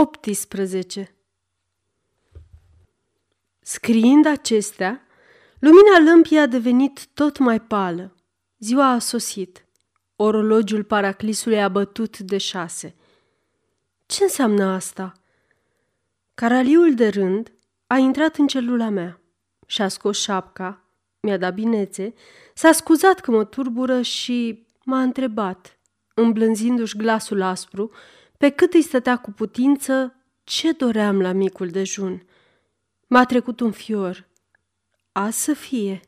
18 Scriind acestea, lumina lămpii a devenit tot mai pală. Ziua a sosit. Orologiul paraclisului a bătut de șase. Ce înseamnă asta? Caraliul de rând a intrat în celula mea și-a scos șapca, mi-a dat binețe, s-a scuzat că mă turbură și m-a întrebat, îmblânzindu-și glasul aspru, pe cât îi stătea cu putință ce doream la micul dejun. M-a trecut un fior. A să fie.